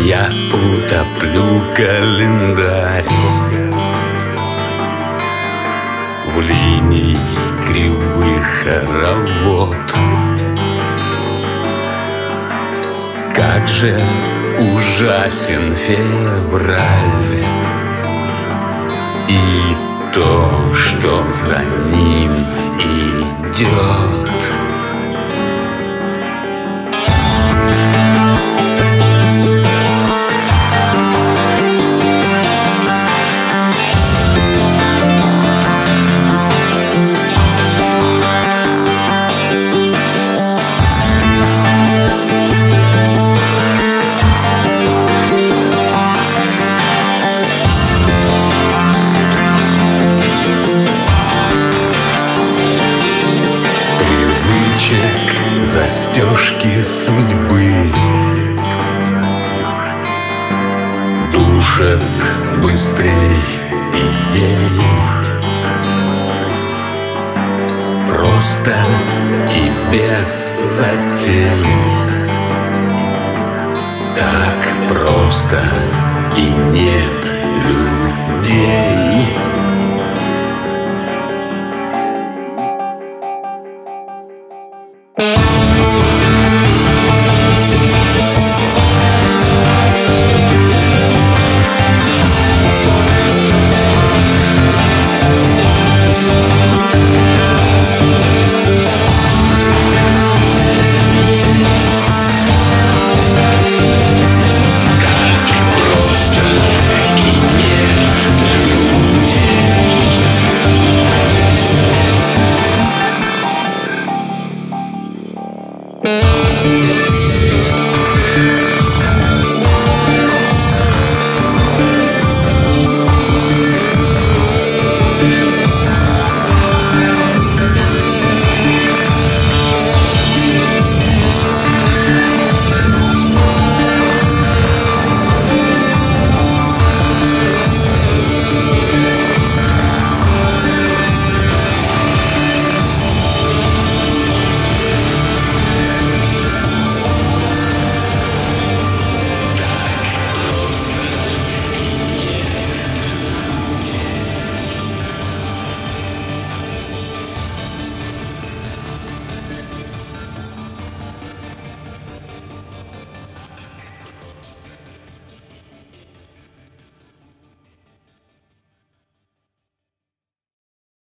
Я утоплю календарь. В линии кривых хоровод. Как же ужасен февраль. И то, что за ним идет застежки судьбы. Душат быстрей идей Просто и без затей. Так просто и нет людей. Thank.